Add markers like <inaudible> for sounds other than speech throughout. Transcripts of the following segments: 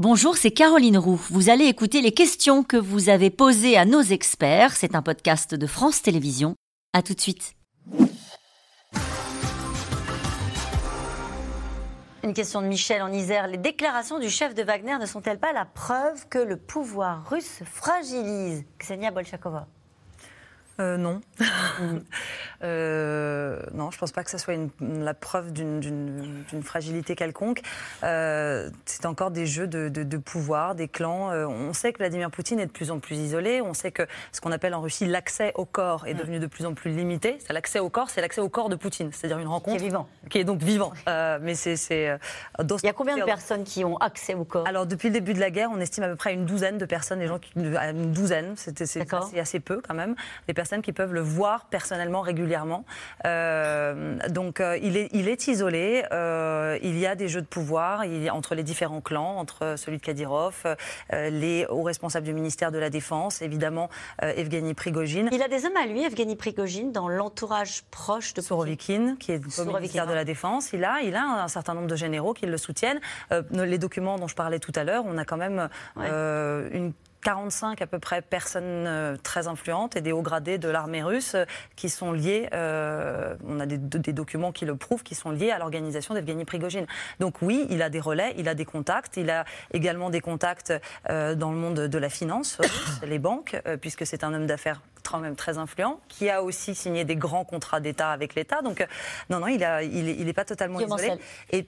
Bonjour, c'est Caroline Roux. Vous allez écouter les questions que vous avez posées à nos experts. C'est un podcast de France Télévisions. À tout de suite. Une question de Michel en Isère. Les déclarations du chef de Wagner ne sont-elles pas la preuve que le pouvoir russe se fragilise Ksenia Bolchakova? Euh, non. <laughs> euh, non, je pense pas que ça soit une, la preuve d'une fragilité quelconque. Euh, c'est encore des jeux de, de, de, pouvoir, des clans. On sait que Vladimir Poutine est de plus en plus isolé. On sait que ce qu'on appelle en Russie l'accès au corps est devenu de plus en plus limité. C'est l'accès au corps, c'est l'accès au corps de Poutine, c'est-à-dire une rencontre qui est vivant, qui est donc vivant. Mais c'est il y a combien de personnes qui ont accès au corps? Alors depuis le début de la guerre, on estime à peu près une douzaine de personnes, des gens qui, une douzaine, c'est assez peu quand même, les personnes qui peuvent le voir personnellement régulièrement. Euh, donc euh, il, est, il est isolé. Euh, il y a des jeux de pouvoir il entre les différents clans, entre celui de Kadyrov, les hauts responsables du ministère de la Défense, évidemment Evgeny Prigogine. Il a des hommes à lui, Evgeny Prigogine, dans l'entourage proche de Sorovikin, qui est au ministère de la Défense. Il a, il a un certain nombre de généraux qui le soutiennent. les documents dont je parlais tout à l'heure, on a quand même une 45 à peu près personnes euh, très influentes et des hauts gradés de l'armée russe euh, qui sont liés, euh, on a des, des, documents qui le prouvent, qui sont liés à l'organisation d'Evgeny Prigogine. Donc oui, il a des relais, il a des contacts, il a également des contacts dans le monde de la finance, <coughs> les banques, puisque c'est un homme d'affaires quand même très influent, qui a aussi signé des grands contrats d'État avec l'État. Donc non, non, il n'est il, est pas totalement isolé. Et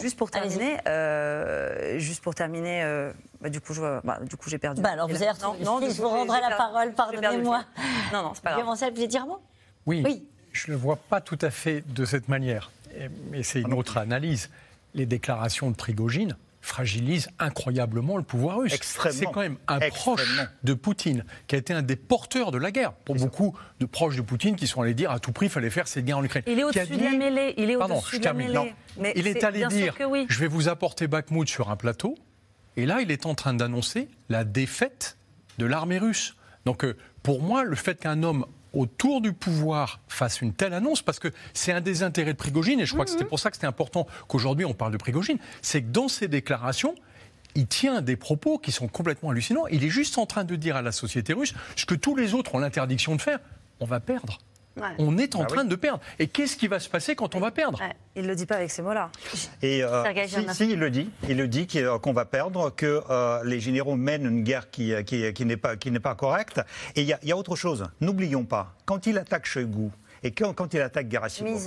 Juste pour terminer, euh, juste pour terminer, euh, bah, du coup, je, bah, du coup, j'ai perdu. Bah, alors, vous avez non, non, je vous rendrai la parole, pardonnez-moi. Non, non, c'est pas grave. vous voulez dire un mot? Oui, oui, je ne le vois pas tout à fait de cette manière. Mais c'est une autre analyse. Les déclarations de Prigogine, fragilise incroyablement le pouvoir russe. C'est quand même un proche de Poutine qui a été un des porteurs de la guerre. Pour beaucoup de proches de Poutine qui sont allés dire à tout prix il fallait faire cette guerre en Ukraine. Il est au-dessus de la mêlée. Il est Pardon, je termine. Mais il est, allé dire je vais vous apporter Bakhmut sur un plateau. Et là, il est en train d'annoncer la défaite de l'armée russe. Donc, euh, pour moi, le fait qu'un homme autour du pouvoir fasse une telle annonce, parce que c'est un des intérêts de Prigogine, et je crois que c'était mhm. pour ça que c'était important qu'aujourd'hui on parle de Prigogine, c'est que dans ses déclarations, il tient des propos qui sont complètement hallucinants. Il est juste en train de dire à la société russe ce que tous les autres ont l'interdiction de faire. On va perdre. On est en bah train de perdre. Et qu'est-ce qui va se passer quand on va perdre Il ne le dit pas avec ces mots-là. Et euh, si, il le dit, il le dit qu'on va perdre, que euh, les généraux mènent une guerre qui, qui, n'est pas, pas correcte. Et il y, a autre chose. N'oublions pas, quand il attaque Shoigu, et quand, il attaque Gerasimov,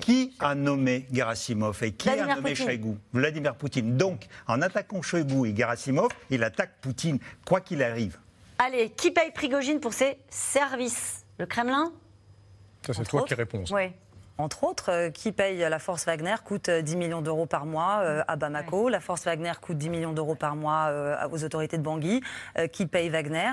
qui a nommé Gerasimov et qui a nommé Shoigu? Vladimir Poutine. Donc, en attaquant Shoigu et Gerasimov, il attaque Poutine, quoi qu'il arrive. Allez, qui paye Prigogine pour ses services? Le Kremlin? Ça, c'est toi qui réponds. Oui. Entre autres, euh, qui paye la force Wagner coûte 10 euh, millions d'euros par mois euh, à Bamako. La force Wagner coûte 10 millions d'euros par mois aux autorités de Bangui. qui paye Wagner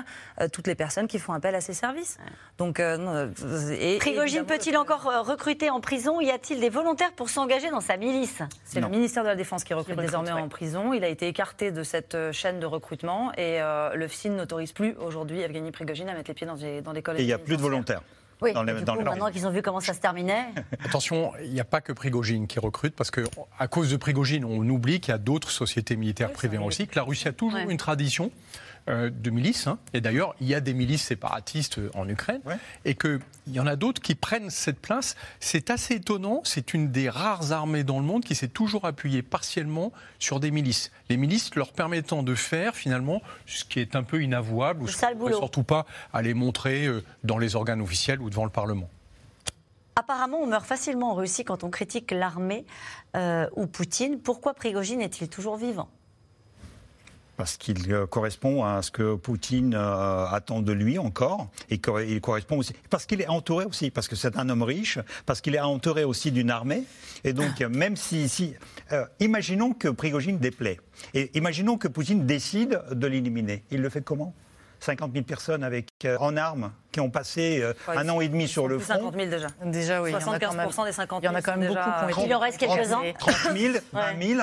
Toutes les personnes qui font appel à ses services. Donc, et, Prigogine peut-il encore recruter en prison Y a-t-il des volontaires pour s'engager dans sa milice? C'est le ministère de la Défense qui recrute, désormais en prison. Il a été écarté de cette chaîne de recrutement et le FSIN n'autorise plus aujourd'hui Evgeny Prigogine à mettre les pieds dans des, dans des Et il n'y a plus de volontaires oui, dans maintenant qu'ils ont vu comment ça se terminait. <laughs> Attention, il n'y a pas que Prigogine qui recrute, parce que à cause de Prigogine, on oublie qu'il y a d'autres sociétés militaires privées aussi, que la Russie a toujours une tradition de milices. Hein. Et d'ailleurs, il y a des milices séparatistes en Ukraine. Et qu'il y en a d'autres qui prennent cette place. C'est assez étonnant. C'est une des rares armées dans le monde qui s'est toujours appuyée partiellement sur des milices. Les milices leur permettant de faire finalement ce qui est un peu inavouable, ou surtout pas aller montrer euh, dans les organes officiels ou devant le Parlement. Apparemment, on meurt facilement en Russie quand on critique l'armée euh, ou Poutine. Pourquoi Prigogine est-il toujours vivant? Parce qu'il euh, correspond à ce que Poutine euh, attend de lui encore, et il correspond aussi parce qu'il est entouré aussi, parce que c'est un homme riche, parce qu'il est entouré aussi d'une armée, et donc même si, si euh, imaginons que Prigogine déplaît, et imaginons que Poutine décide de l'éliminer, il le fait comment? 50 000 personnes avec, euh, en armes qui ont passé euh, un an et demi sur le front. 50 000 déjà. Déjà, oui. 75% des 50 000. Il y en a quand même beaucoup. il en reste quelques-uns. 30 000, 20 000.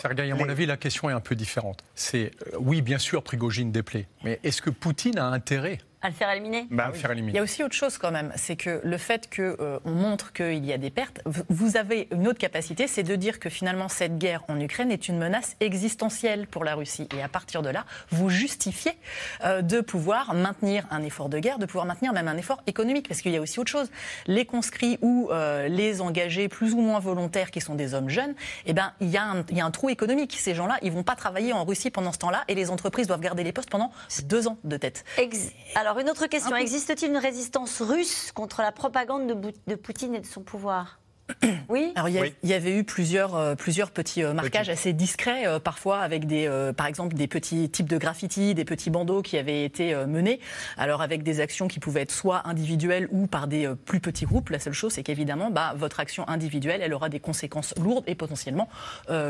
Sergei, à mon avis, la question est un peu différente. C'est, euh, oui, bien sûr, Prigogine déplaît. Mais est-ce que Poutine a intérêt À le faire éliminer bah, faire éliminer. Il y a aussi autre chose quand même, c'est que le fait qu'on euh, montre qu'il y a des pertes, vous avez une autre capacité, c'est de dire que finalement cette guerre en Ukraine est une menace existentielle pour la Russie. Et à partir de là, vous justifiez euh, de pouvoir maintenir un effort de guerre, de pouvoir maintenir même un effort économique, parce qu'il y a aussi autre chose. Les conscrits ou euh, les engagés plus ou moins volontaires qui sont des hommes jeunes, eh ben, il, y a un, il y a un trou économique. Ces gens-là, ils vont pas travailler en Russie pendant ce temps-là et les entreprises doivent garder les postes pendant deux ans de tête. Alors, alors, une autre question. Existe-t-il une résistance russe contre la propagande de, de Poutine et de son pouvoir? <coughs> Oui. Alors il y, avait eu plusieurs, euh, plusieurs petits euh, marquages assez discrets, euh, parfois avec des, par exemple des petits types de graffitis, des petits bandeaux qui avaient été menés. Alors avec des actions qui pouvaient être soit individuelles ou par des plus petits groupes. La seule chose, c'est qu'évidemment, bah, votre action individuelle, elle aura des conséquences lourdes et potentiellement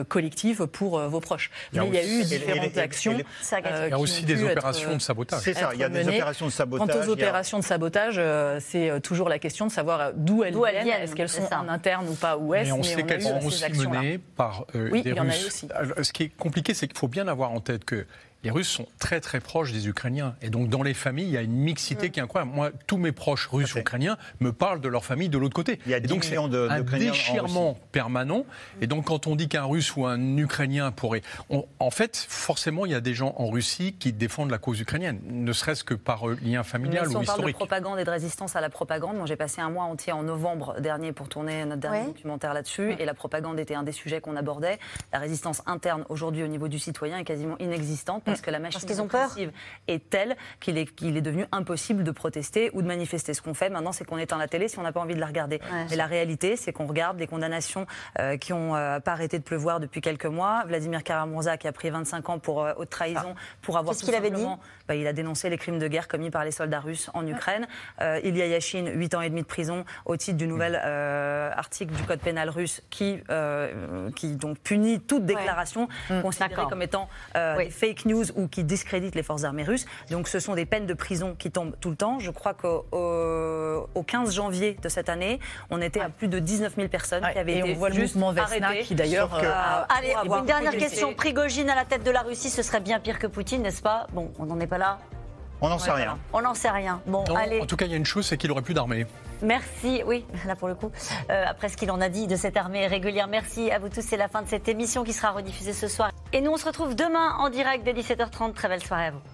collectives pour vos proches. Mais il y a eu différentes actions. il y a aussi des opérations de sabotage. C'est ça. Il y a des opérations de sabotage. Quant aux opérations de sabotage, c'est toujours la question de savoir d'où elles, viennent. Est-ce qu'elles sont en ou pas ouest. Mais on sait qu'elles sont aussi menées par euh, des Russes. Ce qui est compliqué, c'est qu'il faut bien avoir en tête que les Russes sont très très proches des Ukrainiens. Et donc dans les familles, il y a une mixité qui est incroyable. Moi, tous mes proches russes ou ukrainiens me parlent de leur famille de l'autre côté. Il y a et donc c'est un déchirement permanent. Et donc quand on dit qu'un Russe ou un Ukrainien pourrait... en fait, forcément, il y a des gens en Russie qui défendent la cause ukrainienne, ne serait-ce que par euh, lien familial si ou historique. on parle de propagande et de résistance à la propagande, moi j'ai passé un mois entier en novembre dernier pour tourner notre dernier documentaire là-dessus. Et la propagande était un des sujets qu'on abordait. La résistance interne aujourd'hui au niveau du citoyen est quasiment inexistante parce que la machine est telle qu'il est, devenu impossible de protester ou de manifester. Ce qu'on fait maintenant, c'est qu'on éteint la télé si on n'a pas envie de la regarder. Et la réalité, c'est qu'on regarde des condamnations euh, qui n'ont euh, pas arrêté de pleuvoir depuis quelques mois. Vladimir Karamurza qui a pris 25 ans pour euh, haute trahison, ah. pour avoir Qu'est-ce qu'il avait dit bah, Il a dénoncé les crimes de guerre commis par les soldats russes en Ukraine. Ilya Yashin, 8 ans et demi de prison au titre du nouvel article du code pénal russe qui, qui donc punit toute déclaration considérée comme étant fake news ou qui discrédite les forces armées russes. Donc ce sont des peines de prison qui tombent tout le temps. Je crois qu'au 15 janvier de cette année, on était à plus de 19 000 personnes qui avaient été on voit juste arrêtées. qui d'ailleurs... Euh, allez, une dernière question. Prigogine à la tête de la Russie, ce serait bien pire que Poutine, n'est-ce pas? Bon, on n'en est pas là. On n'en sait rien. On n'en sait rien. Bon, allez. En tout cas, il y a une chose, c'est qu'il aurait plus d'armée. Merci, oui, <laughs> là pour le coup, euh, après ce qu'il en a dit de cette armée régulière. Merci à vous tous, c'est la fin de cette émission qui sera rediffusée ce soir. Et nous, on se retrouve demain en direct dès 17h30. Très belle soirée à vous.